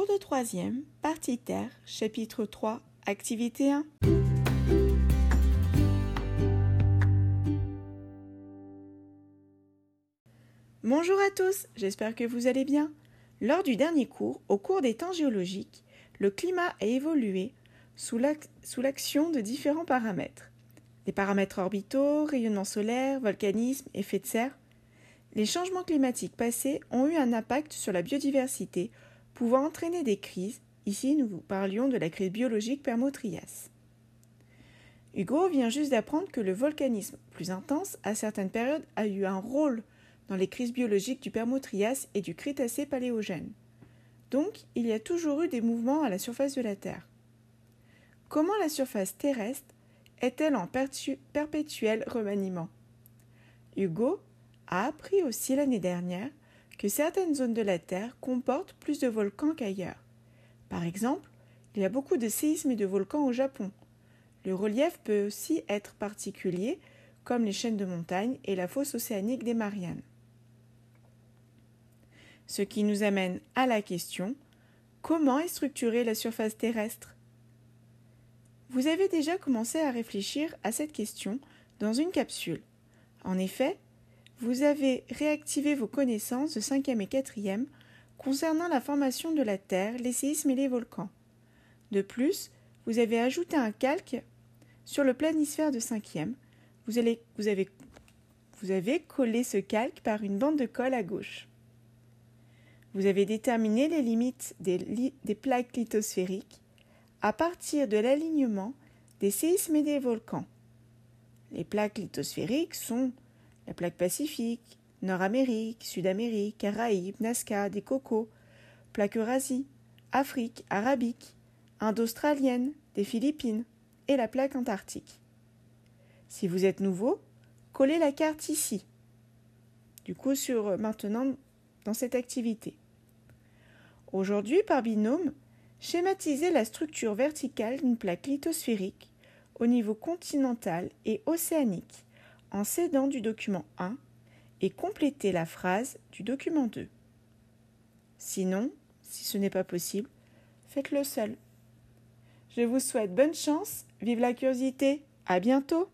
Cours de troisième, partie terre, chapitre 3, activité 1. Bonjour à tous, j'espère que vous allez bien. Lors du dernier cours, au cours des temps géologiques, le climat a évolué sous l'action de différents paramètres. Les paramètres orbitaux, rayonnement solaire, volcanisme, effet de serre. Les changements climatiques passés ont eu un impact sur la biodiversité, pouvant entraîner des crises. Ici, nous vous parlions de la crise biologique Permo-Trias. Hugo vient juste d'apprendre que le volcanisme plus intense, à certaines périodes, a eu un rôle dans les crises biologiques du Permo-Trias et du Crétacé paléogène. Donc, il y a toujours eu des mouvements à la surface de la Terre. Comment la surface terrestre est-elle en perpétuel remaniement? Hugo a appris aussi l'année dernière que certaines zones de la Terre comportent plus de volcans qu'ailleurs. Par exemple, il y a beaucoup de séismes et de volcans au Japon. Le relief peut aussi être particulier, comme les chaînes de montagnes et la fosse océanique des Mariannes. Ce qui nous amène à la question comment est structurée la surface terrestre? Vous avez déjà commencé à réfléchir à cette question dans une capsule. En effet, vous avez réactivé vos connaissances de 5e et 4e concernant la formation de la Terre, les séismes et les volcans. De plus, vous avez ajouté un calque sur le planisphère de 5e. Vous, avez collé ce calque par une bande de colle à gauche. Vous avez déterminé les limites des, plaques lithosphériques à partir de l'alignement des séismes et des volcans. Les plaques lithosphériques sont la plaque Pacifique, Nord-Amérique, Sud-Amérique, Caraïbes, Nazca, des cocos, plaque Eurasie, Afrique, Arabique, Indo-Australienne, des Philippines et la plaque Antarctique. Si vous êtes nouveau, collez la carte ici. Du coup, sur maintenant dans cette activité. Aujourd'hui, par binôme, schématiser la structure verticale d'une plaque lithosphérique au niveau continental et océanique en s'aidant du document 1 et compléter la phrase du document 2. Sinon, si ce n'est pas possible, faites-le seul. Je vous souhaite bonne chance, vive la curiosité, à bientôt!